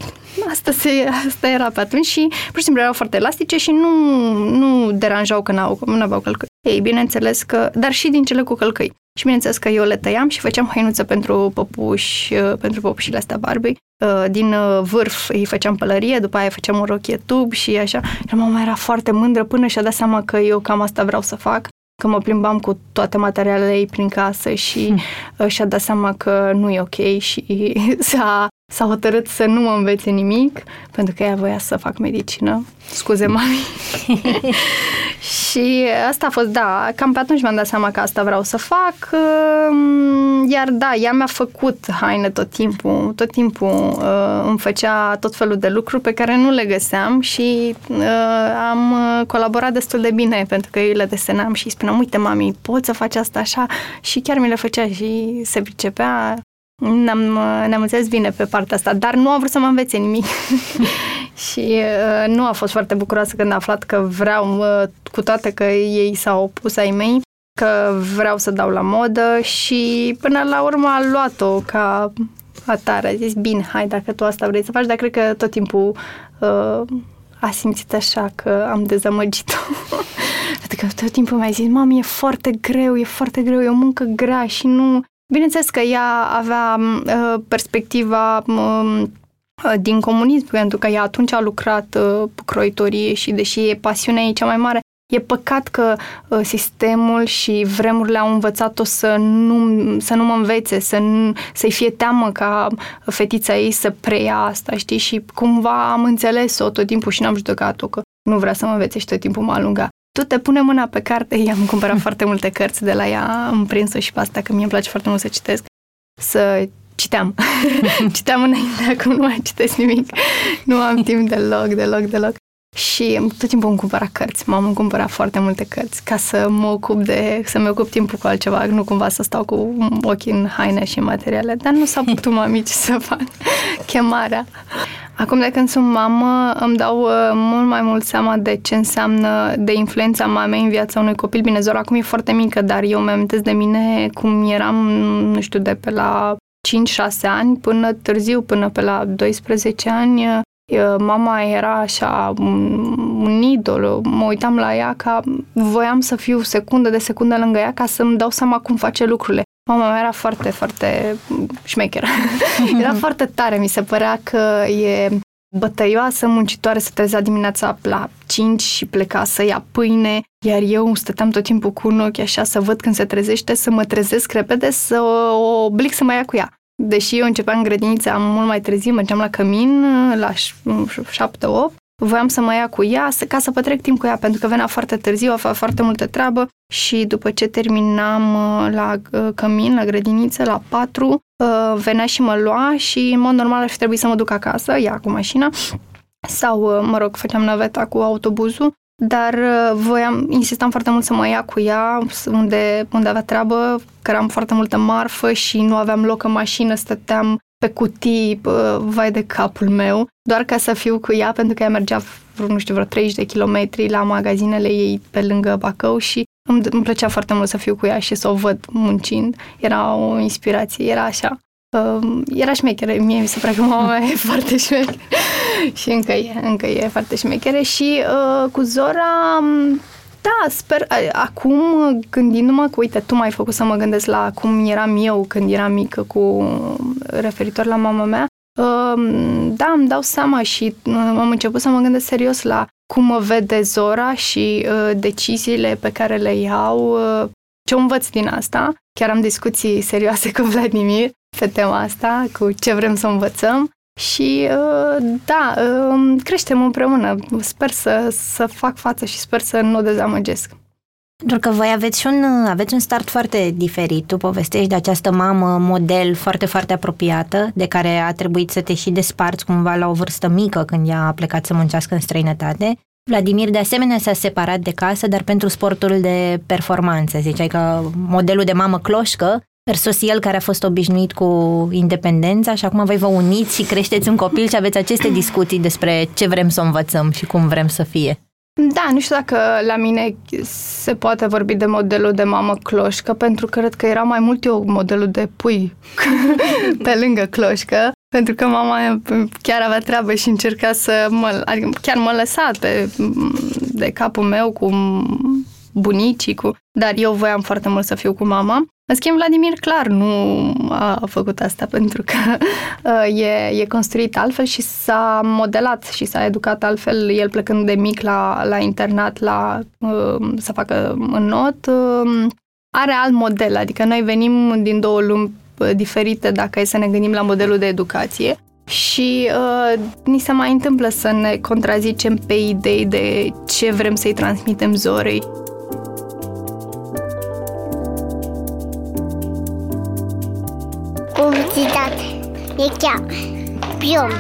Asta, se, asta era pe atunci și pur și simplu erau foarte elastice și nu, nu deranjau că n-au, nu aveau călcâi. Ei, bineînțeles că, dar și din cele cu călcâi. Și bineînțeles că eu le tăiam și făceam hăinuță pentru păpuși, pentru păpușile astea Barbie. Din vârf îi făceam pălărie, după aia făceam un rochie tub și așa. Iar mama era foarte mândră până și-a dat seama că eu cam asta vreau să fac că mă plimbam cu toate materialele ei prin casă și hmm. și-a dat seama că nu e ok și s-a, s-a hotărât să nu mă învețe nimic, pentru că ea voia să fac medicină. Scuze, mami. și asta a fost, da, cam pe atunci mi-am dat seama că asta vreau să fac, iar da, ea mi-a făcut haine tot timpul, tot timpul uh, îmi făcea tot felul de lucruri pe care nu le găseam și uh, am colaborat destul de bine pentru că eu le desenam și îi spuneam, uite mami, poți să faci asta așa și chiar mi le făcea și se pricepea ne-am, ne-am înțeles bine pe partea asta, dar nu a vrut să mă învețe nimic. și uh, nu a fost foarte bucuroasă când a aflat că vreau, uh, cu toate că ei s-au opus ai mei, că vreau să dau la modă și până la urmă a luat-o ca atare. A zis, bine, hai, dacă tu asta vrei să faci, dar cred că tot timpul uh, a simțit așa că am dezamăgit-o. Pentru că tot timpul mi-a zis, mami, e foarte greu, e foarte greu, e o muncă grea și nu... Bineînțeles că ea avea uh, perspectiva uh, din comunism, pentru că ea atunci a lucrat uh, croitorie și deși e pasiunea ei cea mai mare, e păcat că uh, sistemul și vremurile au învățat-o să nu, să nu mă învețe, să nu, să-i fie teamă ca fetița ei să preia asta, știi? Și cumva am înțeles-o tot timpul și n-am judecat-o că nu vrea să mă învețe și tot timpul m-a alungat. Tu te pune mâna pe carte, i-am cumpărat foarte multe cărți de la ea, am prins-o și pe asta, că mie îmi place foarte mult să citesc, să citeam. citeam înainte, acum nu mai citesc nimic. Nu am timp deloc, deloc, deloc. Și tot timpul îmi cumpăra cărți. M-am cumpărat foarte multe cărți ca să mă ocup de, să-mi ocup timpul cu altceva, nu cumva să stau cu ochii în haine și materiale. Dar nu s-a putut mami ce să fac. Chemarea. Acum de când sunt mamă, îmi dau uh, mult mai mult seama de ce înseamnă de influența mamei în viața unui copil. Bine, Zora acum e foarte mică, dar eu mi-am de mine cum eram, nu știu, de pe la 5-6 ani până târziu, până pe la 12 ani, mama era așa un idol, mă uitam la ea ca voiam să fiu secundă de secundă lângă ea ca să-mi dau seama cum face lucrurile. Mama mea era foarte, foarte șmecheră. era foarte tare, mi se părea că e bătăioasă, muncitoare, se trezea dimineața la 5 și pleca să ia pâine, iar eu stăteam tot timpul cu un ochi așa să văd când se trezește, să mă trezesc repede, să o oblig să mă ia cu ea. Deși eu începeam grădinița mult mai târziu, mergeam la cămin la 7-8, voiam să mă ia cu ea ca să petrec timp cu ea, pentru că venea foarte târziu, avea foarte multă treabă și după ce terminam uh, la uh, cămin, la grădiniță, la 4, uh, venea și mă lua și în mod normal ar fi trebuit să mă duc acasă, ea cu mașina, sau, mă rog, făceam naveta cu autobuzul dar uh, voiam, insistam foarte mult să mă ia cu ea unde, unde avea treabă, că am foarte multă marfă și nu aveam loc în mașină, stăteam pe cutii, vai de capul meu, doar ca să fiu cu ea, pentru că ea mergea, nu știu, vreo 30 de kilometri la magazinele ei pe lângă Bacău și îmi, îmi plăcea foarte mult să fiu cu ea și să o văd muncind. Era o inspirație, era așa. Uh, era șmechere, mie mi se pare că mama mea e foarte șmechere și încă e, încă e foarte șmechere și uh, cu Zora, da, sper, acum gândindu-mă că, uite, tu m-ai făcut să mă gândesc la cum eram eu când eram mică cu referitor la mama mea, uh, da, îmi dau seama și uh, am început să mă gândesc serios la cum mă vede Zora și uh, deciziile pe care le iau, uh, ce învăț din asta. Chiar am discuții serioase cu Vladimir pe tema asta, cu ce vrem să învățăm. Și uh, da, um, creștem împreună. Sper să, să fac față și sper să nu o dezamăgesc. Pentru că voi aveți și un, aveți un start foarte diferit. Tu povestești de această mamă model foarte, foarte apropiată, de care a trebuit să te și desparți cumva la o vârstă mică când ea a plecat să muncească în străinătate. Vladimir de asemenea s-a separat de casă, dar pentru sportul de performanță. Ziceai că modelul de mamă cloșcă versus el care a fost obișnuit cu independența și acum voi vă uniți și creșteți un copil și aveți aceste discuții despre ce vrem să învățăm și cum vrem să fie. Da, nu știu dacă la mine se poate vorbi de modelul de mamă cloșcă, pentru că cred că era mai mult eu modelul de pui pe lângă cloșcă, pentru că mama chiar avea treabă și încerca să mă, adică chiar mă lăsa pe, de capul meu cu bunicii, cu, dar eu voiam foarte mult să fiu cu mama. În schimb, Vladimir clar nu a făcut asta pentru că uh, e, e construit altfel și s-a modelat și s-a educat altfel, el plecând de mic la, la internat la, uh, să facă în not, uh, are alt model, adică noi venim din două lumi diferite dacă e să ne gândim la modelul de educație și uh, ni se mai întâmplă să ne contrazicem pe idei de ce vrem să-i transmitem zorei. E chiar. Pion.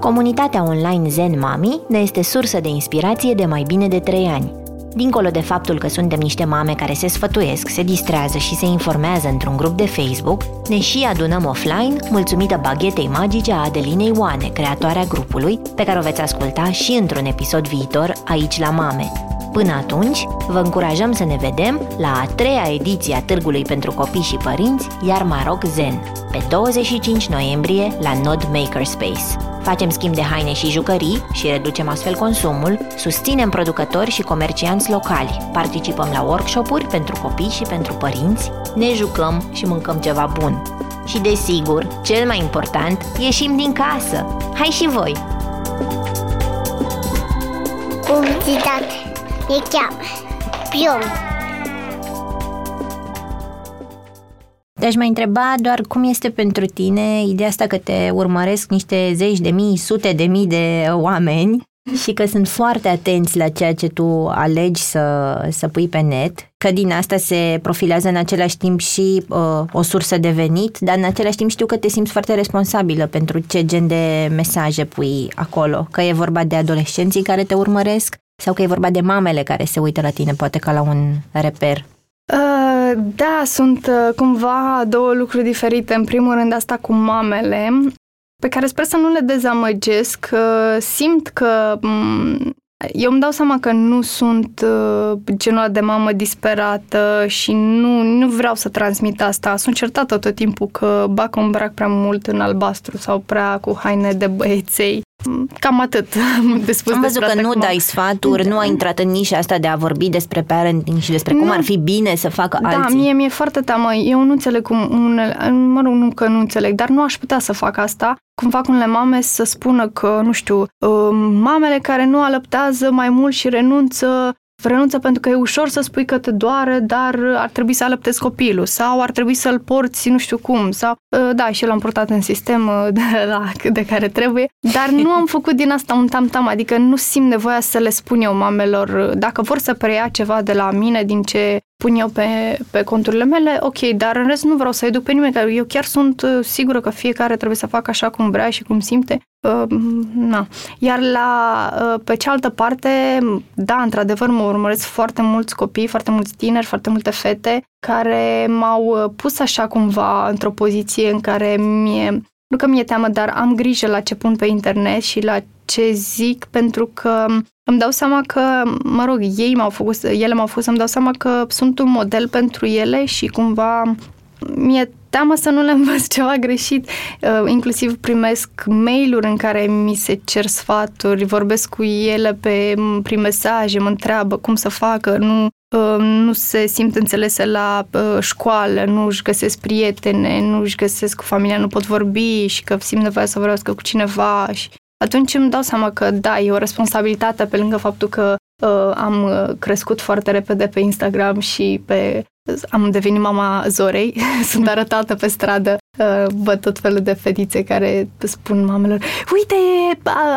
Comunitatea online Zen Mami ne este sursă de inspirație de mai bine de 3 ani. Dincolo de faptul că suntem niște mame care se sfătuiesc, se distrează și se informează într-un grup de Facebook, ne și adunăm offline, mulțumită baghetei magice a Adelinei Oane, creatoarea grupului, pe care o veți asculta și într-un episod viitor aici la Mame. Până atunci, vă încurajăm să ne vedem la a treia ediție a Târgului pentru Copii și Părinți, iar Maroc Zen, pe 25 noiembrie la Nod Makerspace. Facem schimb de haine și jucării și reducem astfel consumul, susținem producători și comercianți locali, participăm la workshop-uri pentru copii și pentru părinți, ne jucăm și mâncăm ceva bun. Și desigur, cel mai important, ieșim din casă. Hai și voi! Publicitate. E chiar. Pion. Te-aș mai întreba doar cum este pentru tine ideea asta că te urmăresc niște zeci de mii, sute de mii de oameni și că sunt foarte atenți la ceea ce tu alegi să, să pui pe net, că din asta se profilează în același timp și uh, o sursă de venit, dar în același timp știu că te simți foarte responsabilă pentru ce gen de mesaje pui acolo, că e vorba de adolescenții care te urmăresc sau că e vorba de mamele care se uită la tine, poate ca la un reper. Uh, da, sunt uh, cumva două lucruri diferite. În primul rând asta cu mamele pe care sper să nu le dezamăgesc. Simt că eu îmi dau seama că nu sunt uh, genul de mamă disperată și nu, nu vreau să transmit asta. Sunt certată tot timpul că bac un brac prea mult în albastru sau prea cu haine de băieței. Cam atât de spus Am văzut că nu dai sfaturi, da. nu ai intrat în nișa asta de a vorbi despre parenting și despre cum nu. ar fi bine să facă da, alții. Da, mie mi-e foarte teamă. Eu nu înțeleg cum unele, mă rog, nu că nu înțeleg, dar nu aș putea să fac asta. Cum fac unele mame să spună că, nu știu, uh, mamele care nu alăptează mai mult și renunță renunță pentru că e ușor să spui că te doare, dar ar trebui să alăptezi copilul sau ar trebui să-l porți nu știu cum sau ă, da, și l-am portat în sistem ă, de, la, de care trebuie, dar nu am făcut din asta un tam-tam, adică nu simt nevoia să le spun eu mamelor dacă vor să preia ceva de la mine din ce pun eu pe, pe conturile mele, ok, dar în rest nu vreau să educ pe nimeni, că eu chiar sunt ă, sigură că fiecare trebuie să facă așa cum vrea și cum simte. Uh, na. Iar la, uh, pe cealaltă parte, da, într-adevăr mă urmăresc foarte mulți copii, foarte mulți tineri, foarte multe fete care m-au uh, pus așa cumva într-o poziție în care mie, nu că mi-e teamă, dar am grijă la ce pun pe internet și la ce zic, pentru că îmi dau seama că, mă rog, ei m-au făcut, ele m-au făcut să-mi dau seama că sunt un model pentru ele și cumva mi-e teamă să nu le învăț ceva greșit. Uh, inclusiv primesc mail-uri în care mi se cer sfaturi, vorbesc cu ele pe, prin mesaje, mă întreabă cum să facă, nu, uh, nu se simt înțelese la uh, școală, nu își găsesc prietene, nu își găsesc cu familia, nu pot vorbi și că simt nevoia să vorbească cu cineva și atunci îmi dau seama că da, e o responsabilitate pe lângă faptul că uh, am crescut foarte repede pe Instagram și pe am devenit mama Zorei, sunt arătată pe stradă, uh, văd tot felul de fetițe care spun mamelor, uite,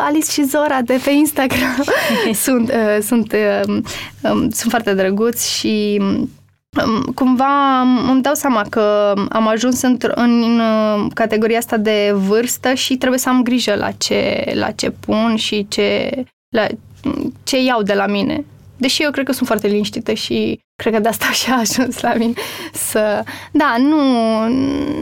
Alice și Zora de pe Instagram. sunt, uh, sunt, um, um, sunt foarte drăguți și um, cumva îmi dau seama că am ajuns în, în uh, categoria asta de vârstă și trebuie să am grijă la ce, la ce pun și ce, la, ce iau de la mine. Deși eu cred că sunt foarte liniștită și cred că de asta și a ajuns la mine să... Da, nu,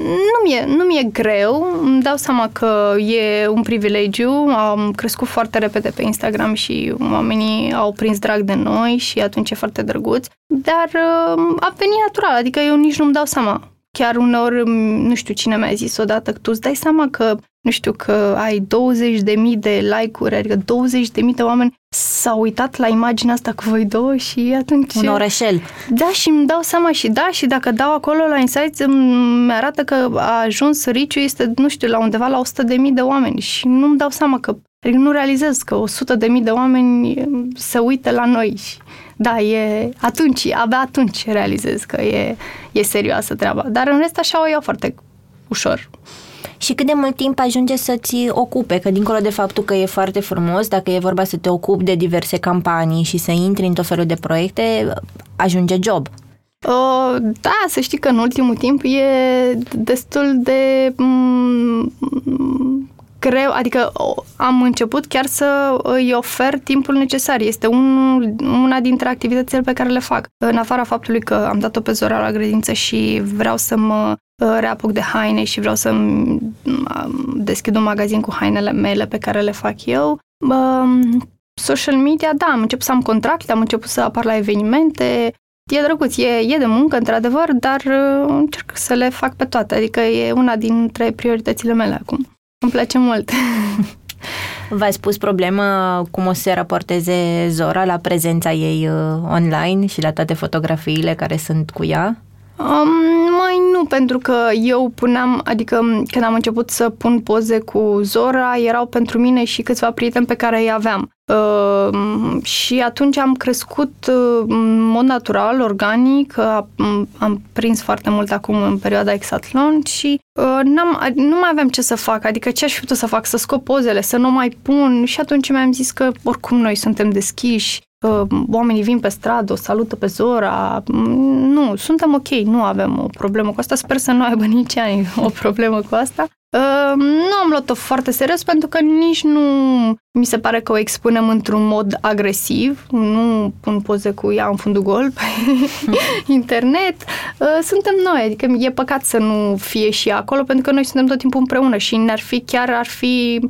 nu, mi-e, nu mi-e greu, îmi dau seama că e un privilegiu, am crescut foarte repede pe Instagram și oamenii au prins drag de noi și atunci e foarte drăguț, dar uh, a venit natural, adică eu nici nu-mi dau seama. Chiar uneori, nu știu cine mi-a zis odată că tu îți dai seama că nu știu, că ai 20.000 de like-uri, adică 20.000 de oameni s-au uitat la imaginea asta cu voi două și atunci... Un orășel. Da, și îmi dau seama și da, și dacă dau acolo la Insights, îmi arată că a ajuns riciu este, nu știu, la undeva la 100.000 de oameni și nu-mi dau seama că, adică nu realizez că 100.000 de oameni se uită la noi și da, e atunci, abia atunci realizez că e, e serioasă treaba. Dar în rest așa o iau foarte ușor și cât de mult timp ajunge să-ți ocupe, că dincolo de faptul că e foarte frumos, dacă e vorba să te ocupi de diverse campanii și să intri în tot felul de proiecte, ajunge job. Uh, da, să știi că în ultimul timp e destul de mm, greu, adică am început chiar să îi ofer timpul necesar. Este un, una dintre activitățile pe care le fac. În afara faptului că am dat-o pe Zora la grădință și vreau să mă uh, reapuc de haine și vreau să deschid un magazin cu hainele mele pe care le fac eu. Um, social media, da, am început să am contracte, am început să apar la evenimente, E drăguț, e, e de muncă, într-adevăr, dar uh, încerc să le fac pe toate, adică e una dintre prioritățile mele acum. Îmi place mult. V-ați spus problemă cum o să se raporteze Zora la prezența ei uh, online și la toate fotografiile care sunt cu ea? Um, mai nu, pentru că eu puneam, adică când am început să pun poze cu Zora, erau pentru mine și câțiva prieteni pe care îi aveam. Uh, și atunci am crescut uh, în mod natural, organic, uh, am prins foarte mult acum în perioada exatlon și uh, n-am, nu mai aveam ce să fac, adică ce aș fi putut să fac, să scop pozele, să nu mai pun. Și atunci mi-am zis că oricum noi suntem deschiși, oamenii vin pe stradă, o salută pe Zora. Nu, suntem ok, nu avem o problemă cu asta. Sper să nu aibă nici ani o problemă cu asta. Uh, nu am luat-o foarte serios pentru că nici nu mi se pare că o expunem într-un mod agresiv. Nu pun poze cu ea în fundul gol pe internet. Uh, suntem noi, adică e păcat să nu fie și acolo pentru că noi suntem tot timpul împreună și ne-ar fi chiar ar fi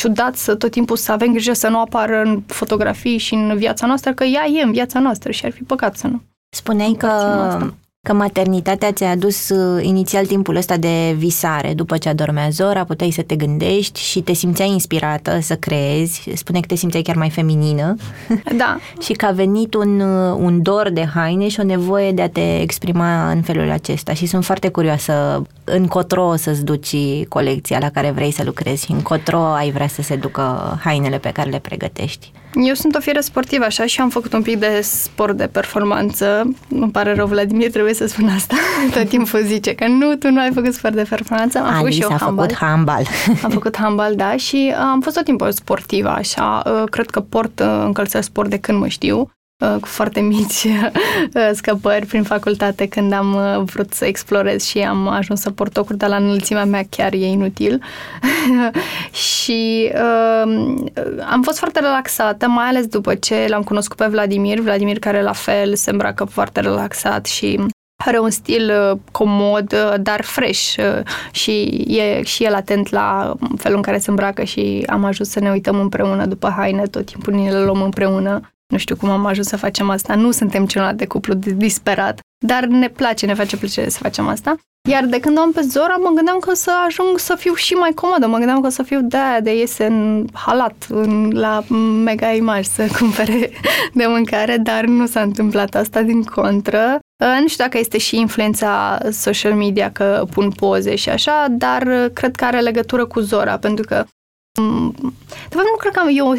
ciudat să tot timpul să avem grijă să nu apară în fotografii și în viața noastră, că ea e în viața noastră și ar fi păcat să nu. Spuneai că că maternitatea ți-a adus uh, inițial timpul ăsta de visare. După ce adormea Zora, puteai să te gândești și te simțeai inspirată să creezi. Spune că te simțeai chiar mai feminină. Da. și că a venit un, uh, un dor de haine și o nevoie de a te exprima în felul acesta. Și sunt foarte curioasă încotro o să-ți duci colecția la care vrei să lucrezi, încotro ai vrea să se ducă hainele pe care le pregătești. Eu sunt o fire sportivă așa și am făcut un pic de sport de performanță. Îmi pare rău, Vladimir, trebuie să spun asta. Tot timpul zice că nu, tu nu ai făcut sport de performanță. Am Alice făcut și eu a handball. făcut handball. am făcut handball, da, și am fost tot timpul sportivă așa. Cred că port încălțări sport de când mă știu. Uh, cu foarte mici uh, scăpări prin facultate când am uh, vrut să explorez și am ajuns să port ocuri, dar la înălțimea mea chiar e inutil. și uh, am fost foarte relaxată, mai ales după ce l-am cunoscut pe Vladimir, Vladimir care la fel se îmbracă foarte relaxat și are un stil comod, dar fresh și e și el atent la felul în care se îmbracă și am ajuns să ne uităm împreună după haine, tot timpul ne le luăm împreună nu știu cum am ajuns să facem asta. Nu suntem celălalt de cuplu de disperat, dar ne place, ne face plăcere să facem asta. Iar de când am pe Zora, mă gândeam că o să ajung să fiu și mai comodă. Mă gândeam că o să fiu de aia de iese în halat, în, la mega imaj să cumpere de mâncare, dar nu s-a întâmplat asta din contră. Nu știu dacă este și influența social media că pun poze și așa, dar cred că are legătură cu Zora, pentru că de fapt, nu cred că am eu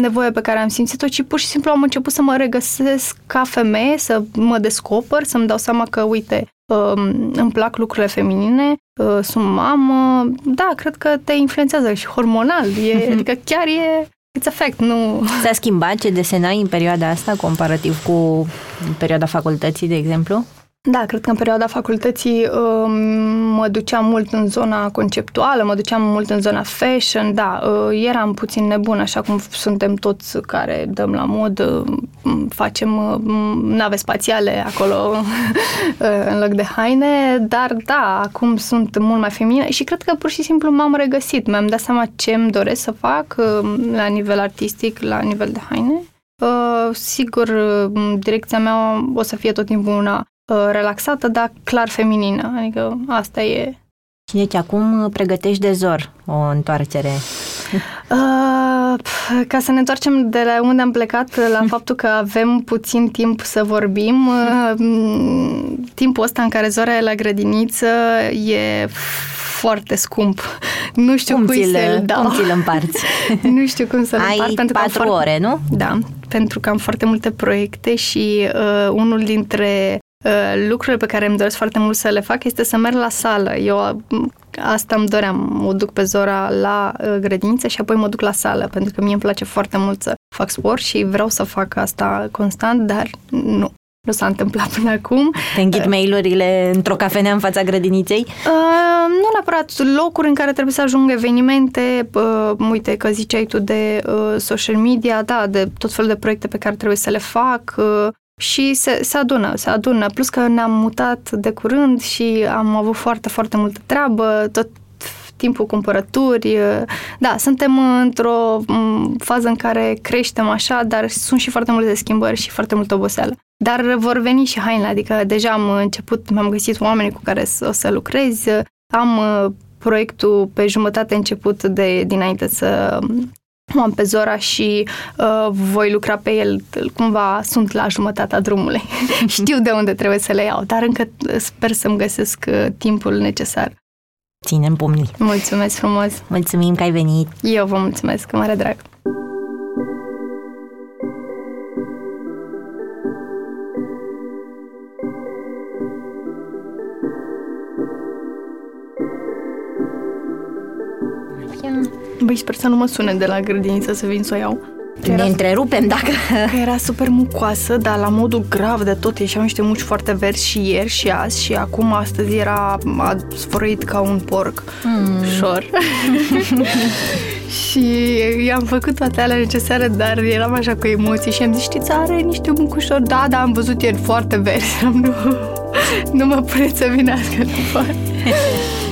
nevoie pe care am simțit-o, ci pur și simplu am început să mă regăsesc ca femeie, să mă descoper, să-mi dau seama că, uite, um, îmi plac lucrurile feminine, uh, sunt mamă. Da, cred că te influențează și hormonal. E, adică chiar e It's fact, nu... S-a schimbat ce desenai în perioada asta comparativ cu perioada facultății, de exemplu? Da, cred că în perioada facultății uh, mă duceam mult în zona conceptuală, mă duceam mult în zona fashion, da, uh, eram puțin nebun, așa cum suntem toți care dăm la mod, uh, facem uh, nave spațiale acolo uh, în loc de haine, dar da, acum sunt mult mai feminine și cred că pur și simplu m-am regăsit, mi-am dat seama ce îmi doresc să fac uh, la nivel artistic, la nivel de haine. Uh, sigur, uh, direcția mea o să fie tot timpul una Uh, relaxată, dar clar feminină. Adică asta e. Și deci acum pregătești de zor o întoarcere. Uh, ca să ne întoarcem de la unde am plecat la faptul că avem puțin timp să vorbim, uh, timpul ăsta în care Zora e la grădiniță e foarte scump. Nu știu cum cui să-l dau. Cum ți-l împarți? nu știu cum să-l Ai împart. pentru patru că ore, nu? Da, pentru că am foarte multe proiecte și uh, unul dintre Uh, lucrurile pe care îmi doresc foarte mult să le fac este să merg la sală. Eu asta îmi doream, mă duc pe Zora la uh, grădiniță și apoi mă duc la sală, pentru că mie îmi place foarte mult să fac sport și vreau să fac asta constant, dar nu. Nu s-a întâmplat până acum. Te înghit mail-urile într-o cafenea în fața grădiniței? Uh, nu neapărat locuri în care trebuie să ajung evenimente, uh, uite că ziceai tu de uh, social media, da, de tot felul de proiecte pe care trebuie să le fac, uh, și se, se adună, se adună. Plus că ne-am mutat de curând și am avut foarte, foarte multă treabă, tot timpul cumpărături. Da, suntem într-o fază în care creștem așa, dar sunt și foarte multe schimbări și foarte multă oboseală. Dar vor veni și hainele, adică deja am început, mi-am găsit oameni cu care o să lucrez, am uh, proiectul pe jumătate început de dinainte să am pe Zora și uh, voi lucra pe el, cumva sunt la jumătatea drumului. Știu de unde trebuie să le iau, dar încă sper să-mi găsesc uh, timpul necesar. Ținem pumnii. Mulțumesc frumos! Mulțumim că ai venit! Eu vă mulțumesc, cu mare drag! Băi, sper să nu mă sune de la grădiniță să vin să o iau. Era, ne întrerupem dacă... Că era super mucoasă, dar la modul grav de tot. Ieșeau niște muci foarte verzi și ieri și azi și acum astăzi era a sfărăit ca un porc. Mm. Ușor. și i-am făcut toate alea necesare, dar eram așa cu emoții și am zis, știți, are niște mucușori. Da, da, am văzut ieri foarte verzi. nu, nu mă puneți să vinească după.